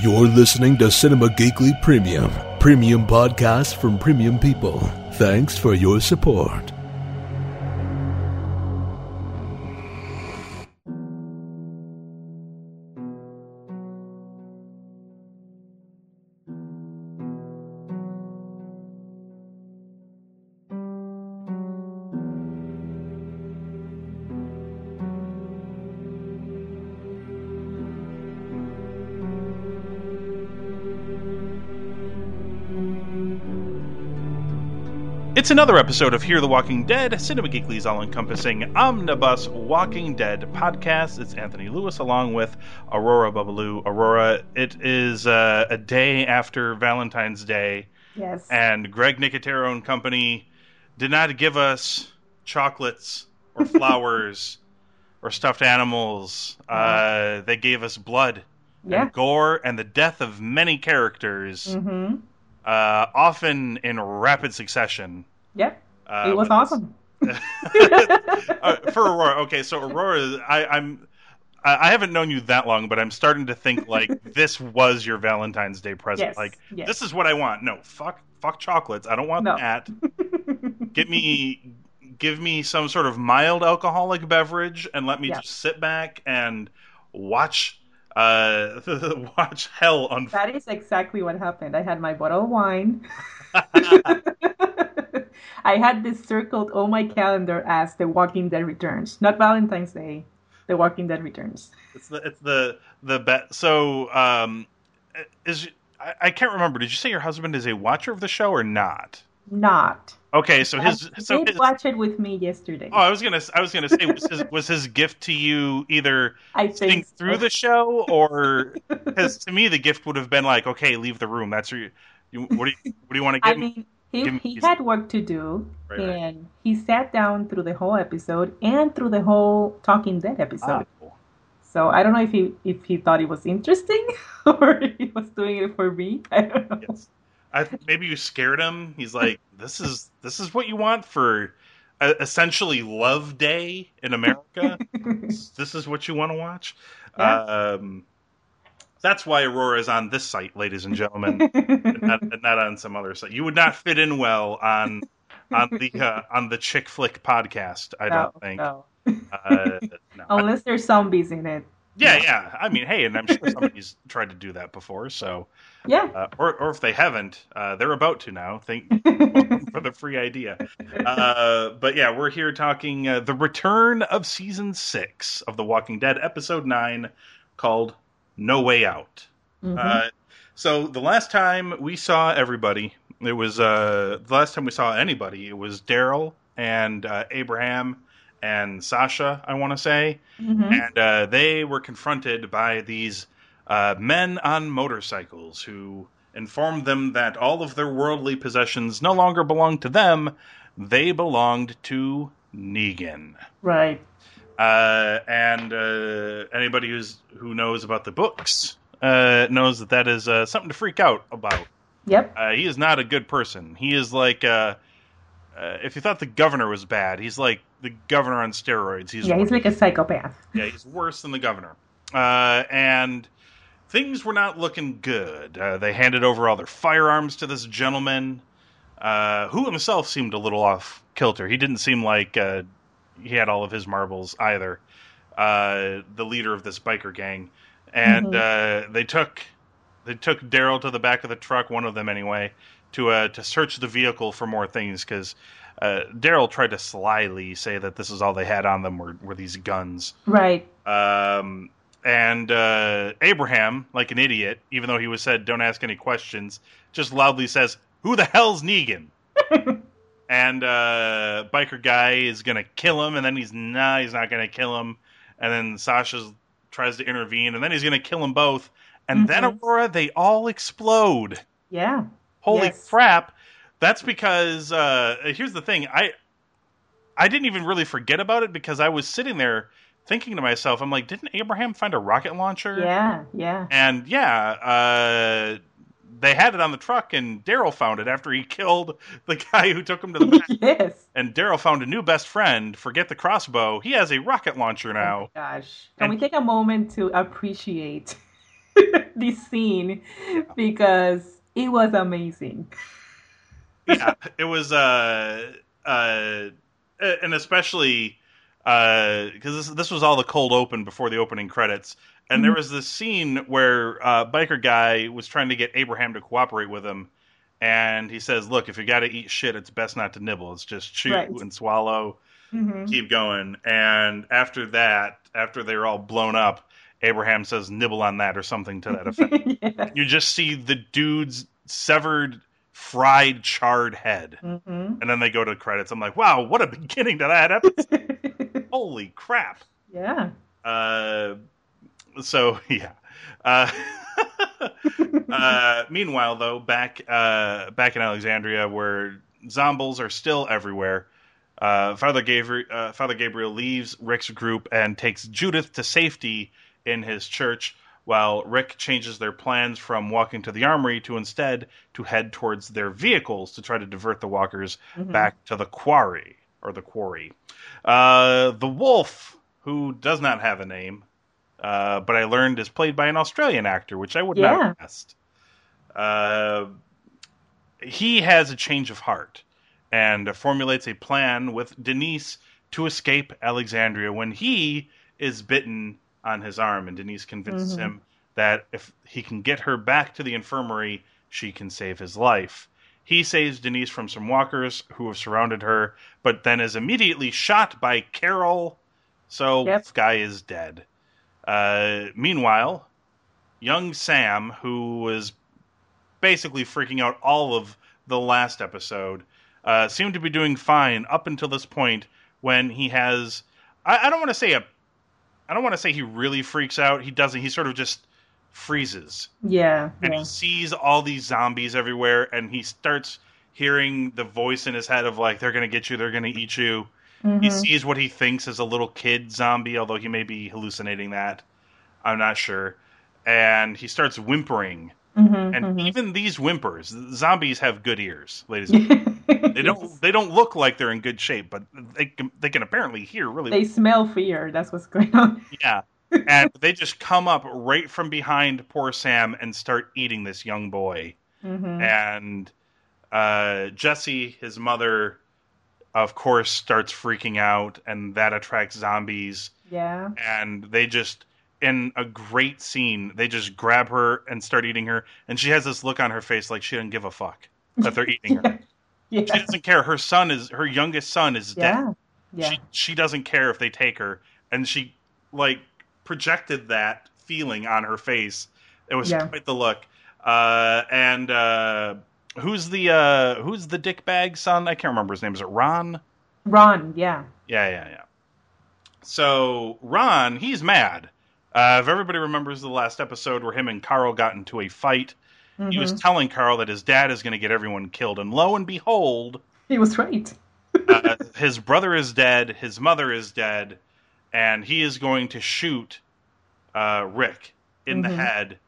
You're listening to Cinema Geekly Premium, premium podcast from premium people. Thanks for your support. It's another episode of Hear the Walking Dead, Cinema Geekly's all encompassing omnibus Walking Dead podcast. It's Anthony Lewis along with Aurora Babalu. Aurora, it is uh, a day after Valentine's Day, Yes. and Greg Nicotero and Company did not give us chocolates or flowers or stuffed animals. Uh, they gave us blood yeah. and gore and the death of many characters, Mm-hmm. uh, often in rapid succession. Yep. Uh, it was awesome. uh, for Aurora, okay, so Aurora, I, I'm, I I haven't known you that long, but I'm starting to think like this was your Valentine's Day present. Yes, Like yes. this is what I want. No, fuck, fuck chocolates. I don't want No. that. Get me, give me some sort of mild alcoholic beverage, and let me Yeah. just sit back and watch, uh, watch hell unfold. that is exactly what happened. I had my bottle of wine. I had this circled on my calendar as The Walking Dead Returns, not Valentine's Day. The Walking Dead Returns. It's the it's the the bet. So um, is I, I can't remember. Did you say your husband is a watcher of the show or not? Not. Okay, so his he so did his, watch it with me yesterday. oh, I was gonna I was gonna say was his, was his gift to you either I sitting think through the show or because to me the gift would have been like okay leave the room that's your you, what do you what do you want to I give me? mean, he, he had work to do, Right, right. and he sat down through the whole episode and through the whole Talking Dead episode. Ah, cool. So I don't know if he if he thought it was interesting or he was doing it for me. I don't know. Yes. I, maybe you scared him. He's like, "This is this is what you want for uh, essentially Love Day in America. this is what you want to watch." Yeah. Um, that's why Aurora is on this site, ladies and gentlemen, and not, and not on some other site. You would not fit in well on on the uh, on the chick flick podcast. I no, don't think. no. Uh, no. Unless there's zombies in it. yeah, yeah. I mean, hey, and I'm sure somebody's tried to do that before. So, Yeah. uh, or or if they haven't, uh, they're about to now. Thank for the free idea. Uh, but yeah, we're here talking uh, the return of season six of The Walking Dead, episode nine, called "No Way Out." Mhm. Uh, so the last time we saw everybody, it was uh, the last time we saw anybody. It was Daryl and uh, Abraham and Sasha. I want to say, Mhm. and uh, they were confronted by these uh, men on motorcycles who informed them that all of their worldly possessions no longer belonged to them; they belonged to Negan. Right. Uh, and uh, anybody who's who knows about the books uh, knows that that is uh, something to freak out about. Yep. Uh, he is not a good person. He is like uh, uh, if you thought the governor was bad, he's like the governor on steroids. He's yeah, he's like a psychopath. yeah, he's worse than the governor. Uh, and things were not looking good. Uh, they handed over all their firearms to this gentleman, uh, who himself seemed a little off kilter. He didn't seem like uh, he had all of his marbles either. Uh, the leader of this biker gang, and uh, they took they took Daryl to the back of the truck, one of them anyway, to uh, to search the vehicle for more things because. Uh, Daryl tried to slyly say that this is all they had on them were, were these guns. Right. Um, and uh, Abraham, like an idiot, even though he was said, "Don't ask any questions," just loudly says, "Who the hell's Negan?" and uh, biker guy is gonna kill him, and then he's nah, he's not gonna kill him, and then Sasha tries to intervene, and then he's gonna kill them both, and then Mhm. Aurora, they all explode. Yeah. Holy Yes. crap! That's because uh, here's the thing. I I didn't even really forget about it because I was sitting there thinking to myself, I'm like, didn't Abraham find a rocket launcher? Yeah. Yeah. And yeah, uh, they had it on the truck, and Daryl found it after he killed the guy who took him to the back. yes. and Daryl found a new best friend. Forget the crossbow. He has a rocket launcher now. Oh my gosh. Can And- we take a moment to appreciate this scene because it was amazing. yeah, it was uh uh and especially because this this was all the cold open before the opening credits, and there was this scene where uh, biker guy was trying to get Abraham to cooperate with him, and he says, "Look, if you got to eat shit, it's best not to nibble. It's just chew Right. and swallow, hmm keep going." And after that, after they're all blown up, Abraham says, "Nibble on that" or something to that effect. yeah. you just see the dude's severed, fried, charred head hmm and then they go to the credits. I'm like, wow, what a beginning to that episode! Holy crap! yeah. Uh, so yeah. Uh, uh, meanwhile, though, back uh, back in Alexandria, where zombies are still everywhere, uh, Father Gabriel uh, Father Gabriel leaves Rick's group and takes Judith to safety in his church. While Rick changes their plans from walking to the armory to instead to head towards their vehicles to try to divert the walkers Mhm. back to the quarry or the quarry. Uh, the wolf, who does not have a name, uh, but I learned is played by an Australian actor, which I would not have guessed. Uh, he has a change of heart and formulates a plan with Denise to escape Alexandria when he is bitten on his arm, and Denise convinces Mhm. him that if he can get her back to the infirmary, she can save his life. He saves Denise from some walkers who have surrounded her, but then is immediately shot by Carol. So Yep. this guy is dead. Uh, meanwhile, young Sam, who was basically freaking out all of the last episode, uh, seemed to be doing fine up until this point when he has. I, I don't want to say a. I don't want to say he really freaks out. He doesn't. He sort of just freezes Yeah. and yeah. he sees all these zombies everywhere and he starts hearing the voice in his head of like they're going to get you they're going to eat you he Mhm. sees what he thinks is a little kid zombie although he may be hallucinating that i'm not sure and he starts whimpering Mhm, and mhm. even these whimpers zombies have good ears ladies and gentlemen. they don't they don't look like they're in good shape but they can they can apparently hear really They smell fear. That's what's going on. yeah. And they just come up right from behind poor Sam and start eating this young boy. hmm And uh, Jesse, his mother, of course, starts freaking out, and that attracts zombies. Yeah. And they just, in a great scene, they just grab her and start eating her. And she has this look on her face like she doesn't give a fuck that they're eating her. Yeah. She doesn't care. Her son is, her youngest son is dead. Yeah. Yeah. She she doesn't care if they take her, and she like projected that feeling on her face. It was Yeah. quite the look. Uh, and uh, who's the uh, who's the dickbag son? I can't remember his name. Is it Ron? Ron. Yeah. Yeah, yeah, yeah. So Ron, he's mad. Uh, if everybody remembers the last episode where him and Carl got into a fight, he was Mhm. telling Carl that his dad is going to get everyone killed, and lo and behold, He was right. uh, his brother is dead, his mother is dead, and he is going to shoot uh, Rick in the Mhm. head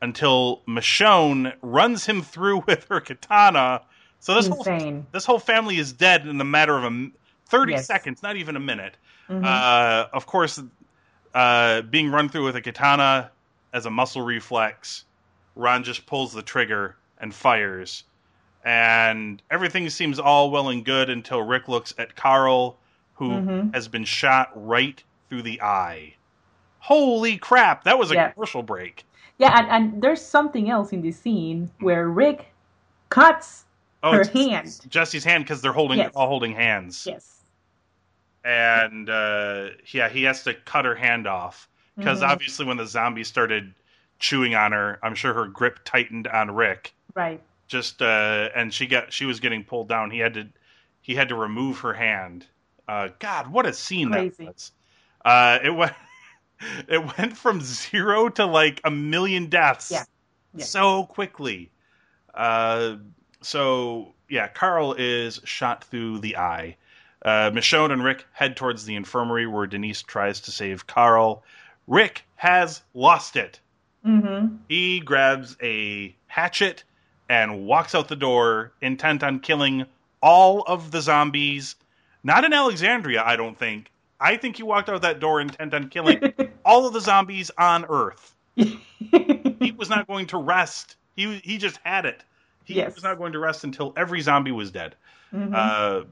until Michonne runs him through with her katana. So this whole this whole family is dead in the matter of a thirty Yes. seconds, not even a minute. Mhm. Uh, of course, uh, being run through with a katana as a muscle reflex, Ron just pulls the trigger and fires. And everything seems all well and good until Rick looks at Carl, who Mhm. has been shot right through the eye. Holy crap, that was a Yeah. commercial break. Yeah, and, and there's something else in this scene where Rick cuts Oh, her hand. Jesse's hand because they're holding Yes. all holding hands. Yes. and uh, yeah, he has to cut her hand off because Mhm. obviously when the zombies started chewing on her, I'm sure her grip tightened on Rick. Right. Just uh, and she got she was getting pulled down. He had to he had to remove her hand. Uh, God, what a scene Crazy. that was! Uh, it went it went from zero to like a million deaths Yeah. Yeah. so quickly. Uh, so yeah, Carl is shot through the eye. Uh, Michonne and Rick head towards the infirmary where Denise tries to save Carl. Rick has lost it. Mm-hmm. He grabs a hatchet and walks out the door, intent on killing all of the zombies. Not in Alexandria, I don't think. I think he walked out that door intent on killing all of the zombies on Earth. he was not going to rest. He he just had it. He Yes. was not going to rest until every zombie was dead. Mhm. Uh,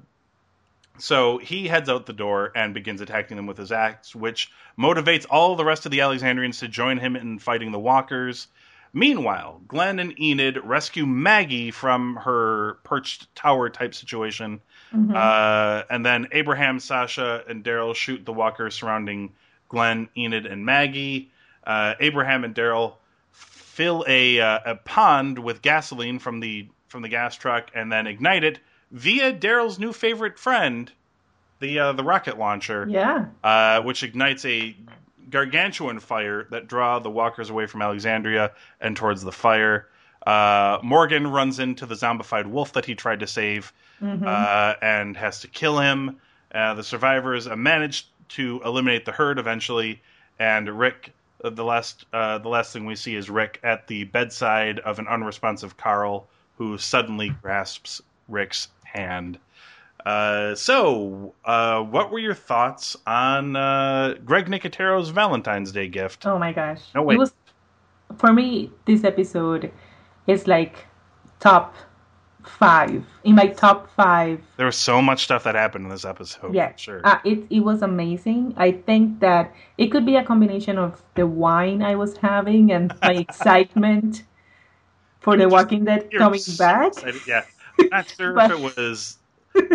so he heads out the door and begins attacking them with his axe, which motivates all the rest of the Alexandrians to join him in fighting the walkers. Meanwhile, Glenn and Enid rescue Maggie from her perched tower type situation. Mhm. Uh, and then Abraham, Sasha, and Daryl shoot the walkers surrounding Glenn, Enid, and Maggie. Uh, Abraham and Daryl fill a uh, a pond with gasoline from the from the gas truck and then ignite it via Daryl's new favorite friend, the uh, the rocket launcher, yeah. uh, which ignites a gargantuan fire that draw the walkers away from Alexandria and towards the fire. Uh, Morgan runs into the zombified wolf that he tried to save Mhm. uh, and has to kill him. Uh, the survivors uh, manage to eliminate the herd eventually, and Rick. Uh, the last, uh, the last thing we see is Rick at the bedside of an unresponsive Carl, who suddenly grasps Rick's hand. Uh, so, uh, what were your thoughts on uh, Greg Nicotero's Valentine's Day gift? Oh my gosh. No, wait. Was for me this episode is like top five. In my top five. There was so much stuff that happened in this episode. yeah. sure. Uh, it it was amazing. I think that it could be a combination of the wine I was having and my excitement for You're The just- Walking Dead coming so back. excited. Yeah, not sure But- if it was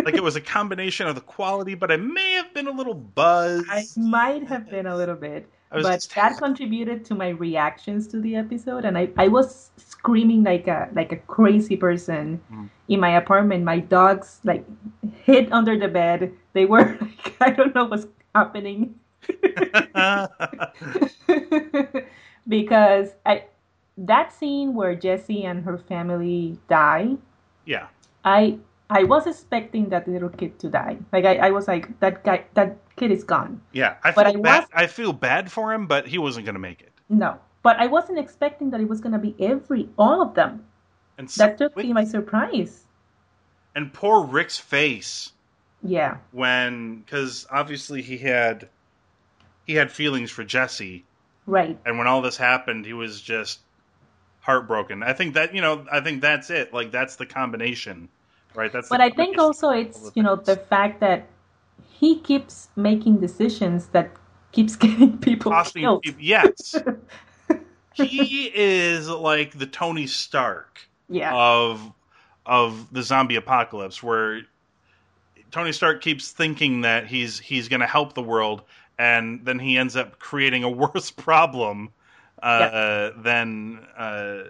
like it was a combination of the quality, but I may have been a little buzzed. I might have been a little bit, but that contributed to my reactions to the episode, and I, I was screaming like a like a crazy person Mm. in my apartment. My dogs like hid under the bed. They were like I don't know what's happening because I that scene where Jesse and her family die. yeah, I I was expecting that little kid to die. Like I, I was like that guy that kid is gone. yeah. I feel But I bad. was- I feel bad for him, but he wasn't going to make it. No, but I wasn't expecting that it was gonna be every all of them. And so, That took me by surprise. and poor Rick's face Yeah, when because obviously he had he had feelings for Jesse, right. and when all this happened, he was just heartbroken. I think that you know, I think that's it. Like that's the combination, right? That's. But I think also it's the you know the fact that he keeps making decisions that keeps getting people costing killed. Yes, he is like the Tony Stark Yeah, of of the zombie apocalypse, where Tony Stark keeps thinking that he's he's going to help the world, and then he ends up creating a worse problem uh, than uh,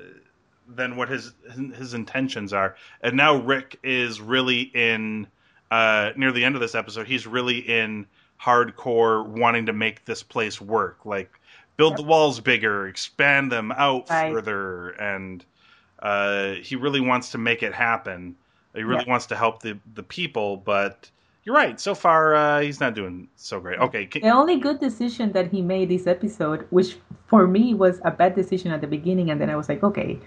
than what his his intentions are. And now Rick is really in uh, near the end of this episode. He's really in hardcore wanting to make this place work, like build Yep. the walls bigger, expand them out Right. further, and uh, he really wants to make it happen. He really Yeah. wants to help the the people, but you're right. So far, uh, he's not doing so great. Okay, can, the only good decision that he made this episode, which for me was a bad decision at the beginning, and then I was like, okay,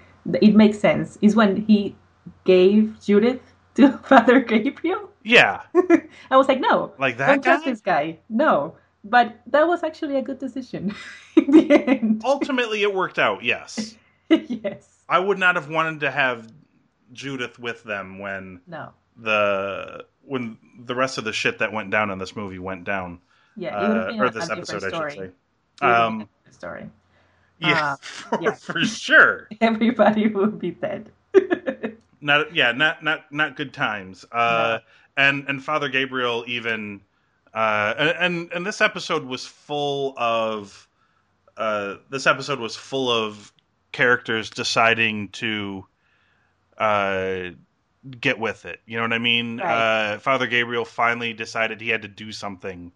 it makes sense, is when he gave Judith to Father Gabriel. yeah, I was like, no, like that don't trust guy. this guy. No, but that was actually a good decision in the end. Ultimately, it worked out. Yes, yes. I would not have wanted to have Judith with them when No. the when the rest of the shit that went down in this movie went down, Yeah, it would have uh, or this episode, I story. should say. Um, been a different story. Yeah, Uh, for, yeah. for sure. Everybody would be dead. Not yeah, not not not good times. Uh, and and Father Gabriel even uh, and, and and this episode was full of uh, this episode was full of characters deciding to uh, get with it. You know what I mean? Right. Uh, Father Gabriel finally decided he had to do something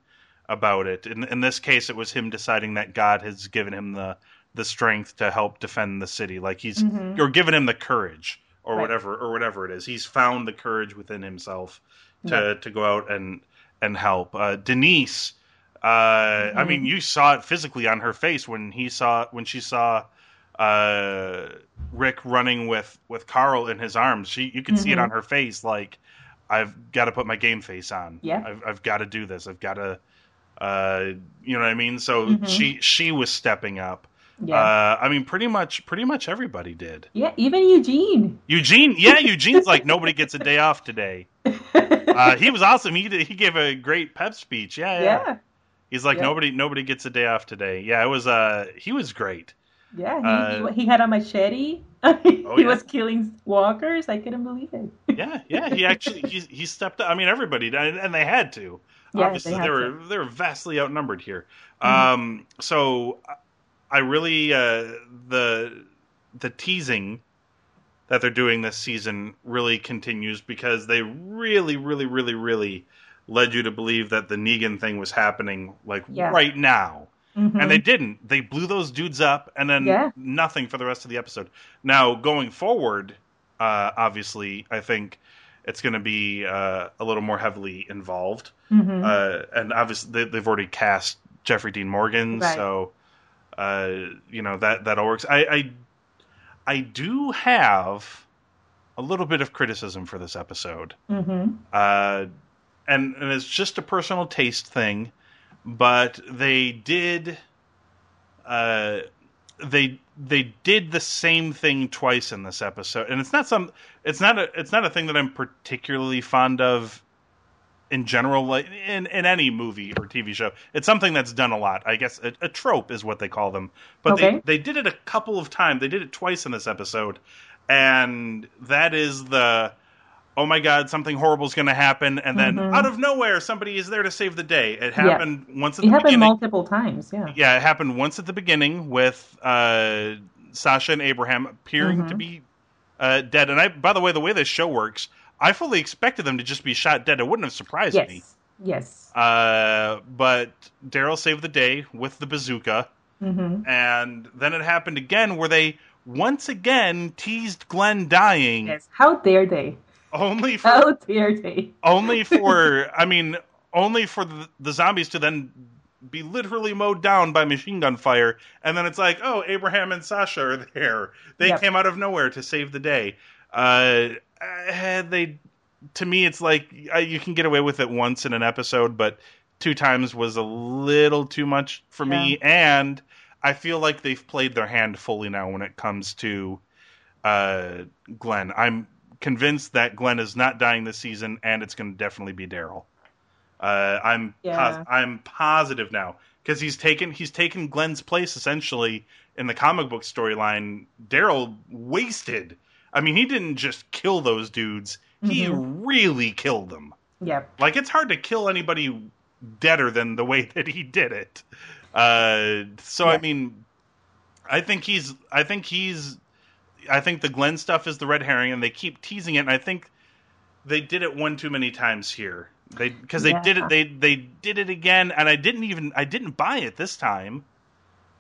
about it. In in this case, it was him deciding that God has given him the the strength to help defend the city. Like he's Mhm. or giving him the courage or Right. whatever or whatever it is. He's found the courage within himself to Yeah. to go out and and help. Uh, Denise, uh, I Mhm. mean, you saw it physically on her face when he saw when she saw uh, Rick running with with Carl in his arms. She you could see it Mhm. on her face, like I've got to put my game face on. Yeah. I've I've got to do this. I've got to, uh, you know what I mean. So Mhm. she she was stepping up. Yeah. Uh, I mean, pretty much, pretty much everybody did. Yeah, even Eugene. Eugene, yeah, Eugene's like nobody gets a day off today. Uh, he was awesome. He did, he gave a great pep speech. Yeah, yeah. yeah. He's like Yeah. nobody nobody gets a day off today. Yeah, it was. Uh, he was great. Yeah, he, Uh, he, had a machete. he yeah. was killing walkers. I couldn't believe it. Yeah, yeah. He actually he he stepped up. I mean, everybody did, and they had to. Yeah, Obviously, they they, were to. Mm-hmm. they were vastly outnumbered here. Um, so I really uh, the the teasing that they're doing this season really continues because they really, really, really, really led you to believe that the Negan thing was happening like Yeah. right now. Mhm. And they didn't. They blew those dudes up and then Yeah. nothing for the rest of the episode. Now, going forward, uh, obviously, I think it's going to be uh, a little more heavily involved. Mhm. Uh, and obviously, they, they've already cast Jeffrey Dean Morgan, Right. so uh, you know that that all works. I, I I do have a little bit of criticism for this episode Mhm. uh, and, and it's just a personal taste thing, but they did, uh, they they did the same thing twice in this episode, and it's not some, it's not a, it's not a thing that I'm particularly fond of in general, like in in any movie or TV show. It's something that's done a lot. I guess a, a trope is what they call them, but Okay. they they did it a couple of times. They did it twice in this episode, and that is the oh my god, something horrible is going to happen, and then Mhm. out of nowhere, somebody is there to save the day. It happened once at It the happened beginning. multiple times. Yeah. yeah, it happened once at the beginning with uh, Sasha and Abraham appearing Mhm. to be uh, dead. And I, by the way, the way this show works, I fully expected them to just be shot dead. It wouldn't have surprised Yes. me. Yes. Uh, but Daryl saved the day with the bazooka, hmm and then it happened again where they once again teased Glenn dying, Yes. How dare they? only for How dare they? only for I mean only for the, the zombies to then be literally mowed down by machine gun fire and then it's like oh Abraham and Sasha are there they Yep. came out of nowhere to save the day uh eh, they to me it's like uh, you can get away with it once in an episode but two times was a little too much for me and I feel like they've played their hand fully now when it comes to uh Glenn I'm convinced that Glenn is not dying this season, and it's going to definitely be Daryl. Uh, I'm Yeah. pos- I'm positive now because he's taken he's taken Glenn's place essentially in the comic book storyline. Daryl wasted. I mean, he didn't just kill those dudes; he really killed them. Yep. Like it's hard to kill anybody deader than the way that he did it. Uh, so I mean, I think he's. I think he's. I think the Glenn stuff is the red herring, and they keep teasing it. And I think they did it one too many times here. They because they did it. They they did it again, and I didn't even. I didn't buy it this time.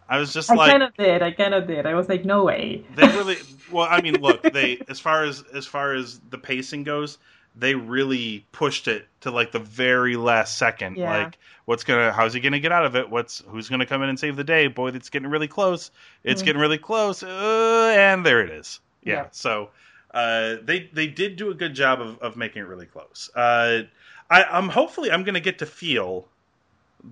I was just like. I like, kind of did. I kind of did. I was like, no way. they really well i mean look they as far as as far as the pacing goes they really pushed it to like the very last second Yeah. like what's gonna how's he gonna get out of it what's who's gonna come in and save the day boy it's getting really close it's Mhm. getting really close uh, and there it is yeah, Yeah. so uh, they they did do a good job of, of making it really close uh, I, i'm hopefully i'm gonna get to feel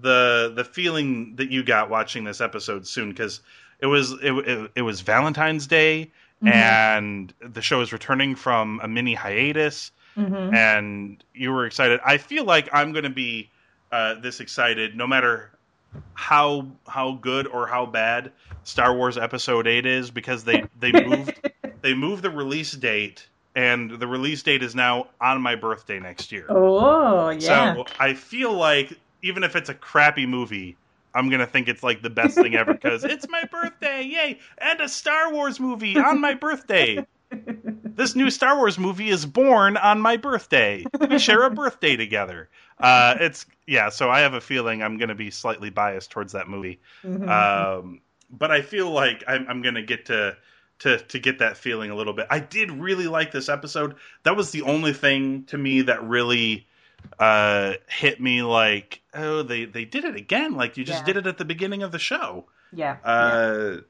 the the feeling that you got watching this episode soon because it was it, it, it was Valentine's Day Mhm. and the show is returning from a mini hiatus Mhm. and you were excited. I feel like I'm going to be uh, this excited no matter how how good or how bad Star Wars Episode 8 is because they they moved they moved the release date and the release date is now on my birthday next year. Oh yeah. So I feel like even if it's a crappy movie, I'm gonna think it's like the best thing ever because it's my birthday, yay! And a Star Wars movie on my birthday. This new Star Wars movie is born on my birthday. We share a birthday together. Uh, it's yeah, so I have a feeling I'm gonna be slightly biased towards that movie. Mhm. Um, but I feel like I'm, I'm gonna get to to to get that feeling a little bit. I did really like this episode. That was the only thing to me that really uh, hit me. Like, oh, they they did it again. Like you just Yeah. did it at the beginning of the show. yeah. yeah. Uh,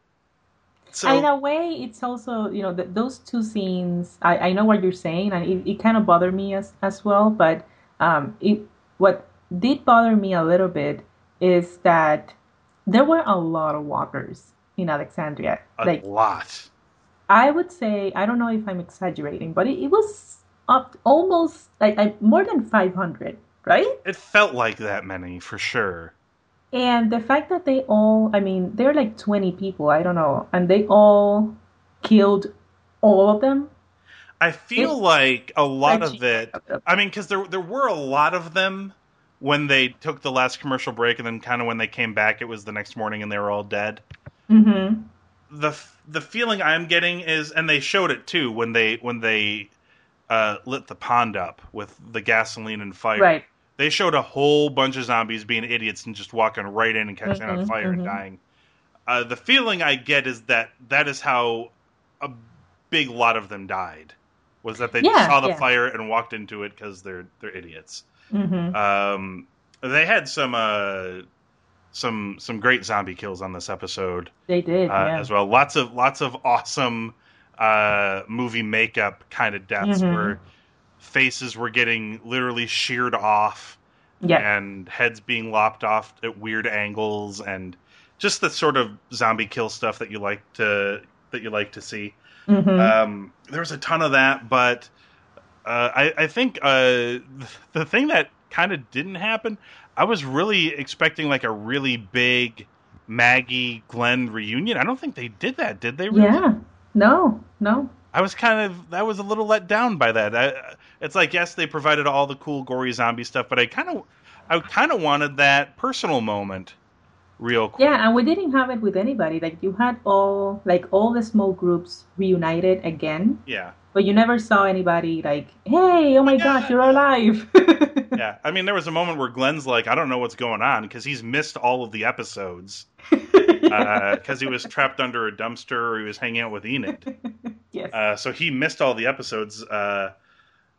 so in a way, it's also you know th those two scenes. I, I know what you're saying, and it, it kind of bothered me as as well. But um, it what did bother me a little bit is that there were a lot of walkers in Alexandria. A like lot. I would say I don't know if I'm exaggerating, but it, it was up almost like, like more than 500, right? It felt like that many for sure. And the fact that they all, I mean, they're like 20 people, I don't know, and they all killed all of them. I feel It's like a lot of it. I mean, because there there were a lot of them when they took the last commercial break, and then kind of when they came back, it was the next morning, and they were all dead. Mm-hmm. the The feeling I'm getting is, and they showed it too when they when they uh, lit the pond up with the gasoline and fire. Right. They showed a whole bunch of zombies being idiots and just walking right in and catching on Mhm, fire and mhm. dying. Uh, the feeling I get is that that is how a big lot of them died. Was that they Yeah, saw the yeah. fire and walked into it because they're they're idiots. Mm-hmm. Um, they had some uh, some some great zombie kills on this episode They did, uh, yeah. as well. Lots of lots of awesome uh, movie makeup kind of deaths Mhm. where faces were getting literally sheared off Yeah. and heads being lopped off at weird angles and just the sort of zombie kill stuff that you like to that you like to see. Mm-hmm. Um, there was a ton of that, but uh, I, I think uh, the thing that kind of didn't happen, I was really expecting like a really big Maggie Glenn reunion. I don't think they did that, did they? Really? yeah. No, no. I was kind of I was a little let down by that. I, it's like yes, they provided all the cool gory zombie stuff, but I kind of I kind of wanted that personal moment, real quick. Yeah, and we didn't have it with anybody. Like you had all like all the small groups reunited again, Yeah, but you never saw anybody like, "Hey, oh my gosh, you're alive!" yeah. I mean, there was a moment where Glenn's like, I don't know what's going on because he's missed all of the episodes. Because he was trapped under a dumpster or he was hanging out with Enid. yes. Uh, so he missed all the episodes. Uh,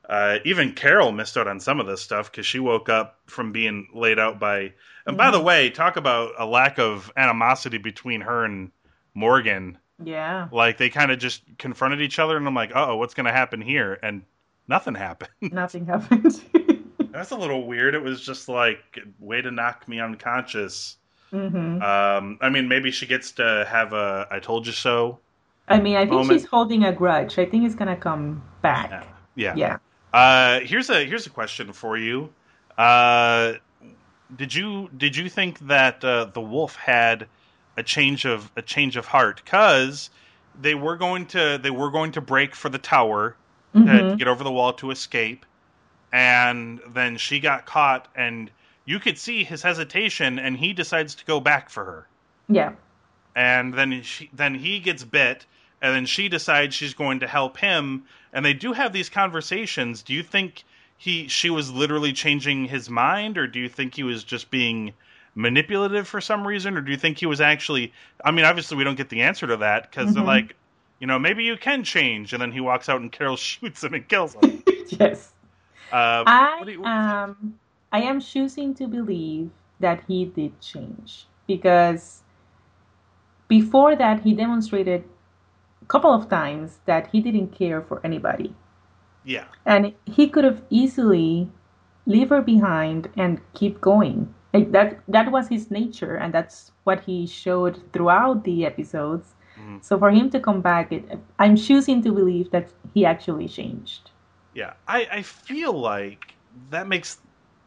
uh, even Carol missed out on some of this stuff because she woke up from being laid out by. And by the way, talk about a lack of animosity between her and Morgan. yeah. Like they kind of just confronted each other, and I'm like, oh, what's going to happen here? And nothing happened. Nothing happened. That's a little weird. It was just like way to knock me unconscious. Hmm Um, I mean, maybe she gets to have a "I told you so." I mean, I think Moment. she's holding a grudge. I think it's gonna come back. Yeah. Yeah. Uh, here's a here's a question for you. Uh, did you did you think that uh, the wolf had a change of a change of heart? Because they were going to they were going to break for the tower to, to get over the wall to escape, and then she got caught, and you could see his hesitation, and he decides to go back for her Yeah. and then she, then he gets bit, and then she decides she's going to help him, and they do have these conversations. Do you think he she was literally changing his mind, or do you think he was just being manipulative for some reason, or do you think he was actually? I mean, obviously we don't get the answer to that because they're Mhm. like, you know, maybe you can change, and then he walks out and Carol shoots him and kills him. yes. Uh, I what do you- um I am choosing to believe that he did change because before that he demonstrated a couple of times that he didn't care for anybody. yeah, And he could have easily leave her behind and keep going. Like that that was his nature and that's what he showed throughout the episodes. Mhm. So for him to come back, it, I'm choosing to believe that he actually changed. Yeah, I, I feel like that makes.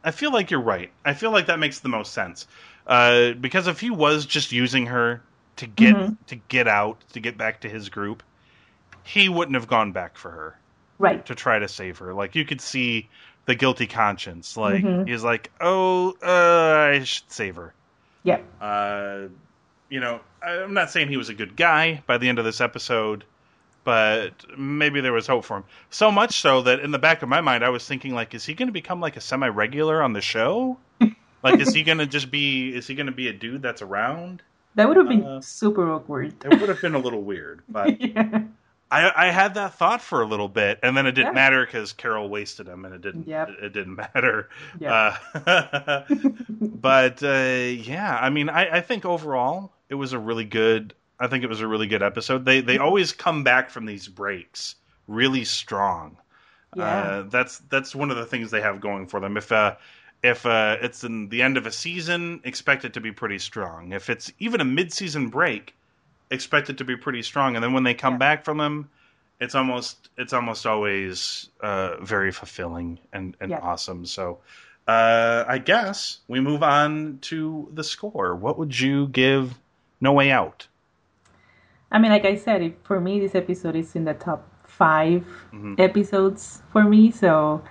I feel like you're right. I feel like that makes the most sense. Uh, because if he was just using her to get Mhm. to get out to get back to his group, he wouldn't have gone back for her Right. to try to save her. Like you could see the guilty conscience. Like Mhm. he's like, oh, uh, I should save her. Yeah. Uh, you know, I'm not saying he was a good guy by the end of this episode, but maybe there was hope for him. So much so that in the back of my mind, I was thinking, like, is he going to become like a semi-regular on the show? like, is he going to just be? Is he going to be a dude that's around? That would have been Uh, super awkward. It would have been a little weird, but yeah. I, I had that thought for a little bit, and then it didn't Yeah. matter because Carol wasted him, and it didn't. Yep. It, it didn't matter. Yeah. Uh, but uh, yeah, I mean, I, I think overall it was a really good. I think it was a really good episode. They they always come back from these breaks really strong. Yeah. Uh, that's that's one of the things they have going for them. If uh, if uh, it's in the end of a season, expect it to be pretty strong. If it's even a mid-season break, expect it to be pretty strong, and then when they come Yeah. back from them, it's almost it's almost always uh, very fulfilling and and Yeah. awesome. So. Uh, I guess we move on to the score. What would you give No Way Out? I mean, like I said, it, for me, this episode is in the top 5 Mhm. episodes for me. So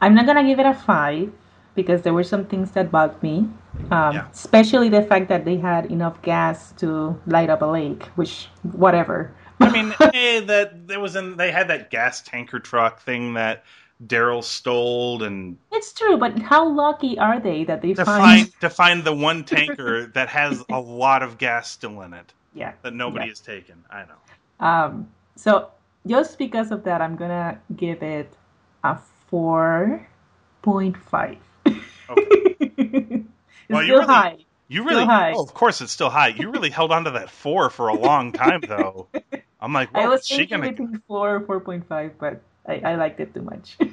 I'm not gonna give it a five because there were some things that bugged me, um, Yeah. especially the fact that they had enough gas to light up a lake. Which, whatever. I mean, eh, that there was in they had that gas tanker truck thing that Daryl stole and It's true, but how lucky are they that they to find? find to find the one tanker that has a lot of gas still in it Yeah. that nobody Yeah. has taken. I know. Um, so just because of that, I'm gonna give it a four point five. Okay. it's Well, you still really- high. You really, high. oh, of course, it's still high. You really held on to that four for a long time, though. I'm like, I well, was thinking gonna? between four or four point five, but I, I liked it too much. I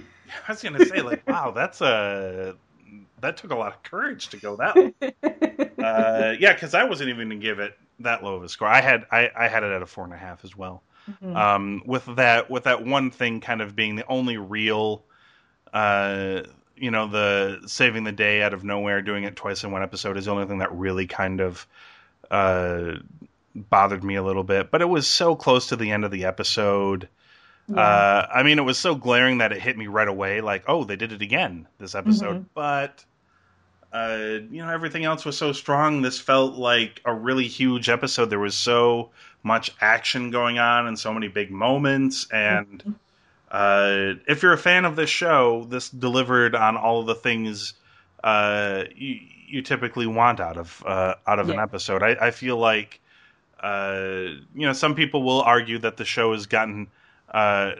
was gonna say, like, wow, that's a that took a lot of courage to go that low. uh, yeah, because I wasn't even gonna give it that low of a score. I had I, I had it at a four and a half as well. Mhm. Um, with that with that one thing kind of being the only real, uh, you know, the saving the day out of nowhere, doing it twice in one episode is the only thing that really kind of uh, bothered me a little bit. But it was so close to the end of the episode. Yeah. Uh, I mean, it was so glaring that it hit me right away. Like, oh, they did it again this episode. Mhm. But uh, you know, everything else was so strong. This felt like a really huge episode. There was so much action going on and so many big moments. And uh, if you're a fan of this show, this delivered on all of the things uh, you, you typically want out of uh, out of an episode. I, I feel like uh, you know some people will argue that the show has gotten uh,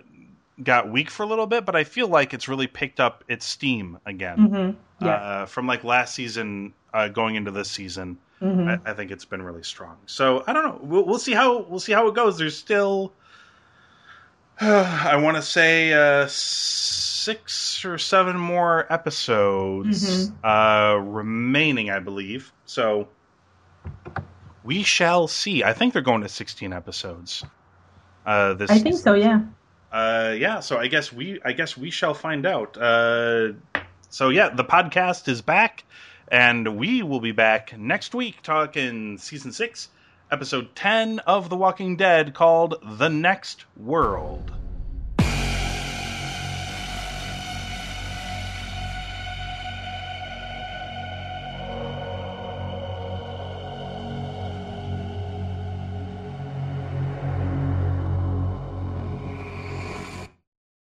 got weak for a little bit, but I feel like it's really picked up its steam again Mhm. Yeah. uh, from like last season uh, going into this season. Mhm. I, I think it's been really strong. So I don't know. We'll, we'll see how we'll see how it goes. There's still, I want to say, uh, six or seven more episodes uh, remaining, I believe. So we shall see. I think they're going to 16 episodes. Uh, this I think so. Yeah. Uh, yeah, so I guess we I guess we shall find out. Uh, so yeah, the podcast is back, and we will be back next week talking season six, episode ten of The Walking Dead, called "The Next World."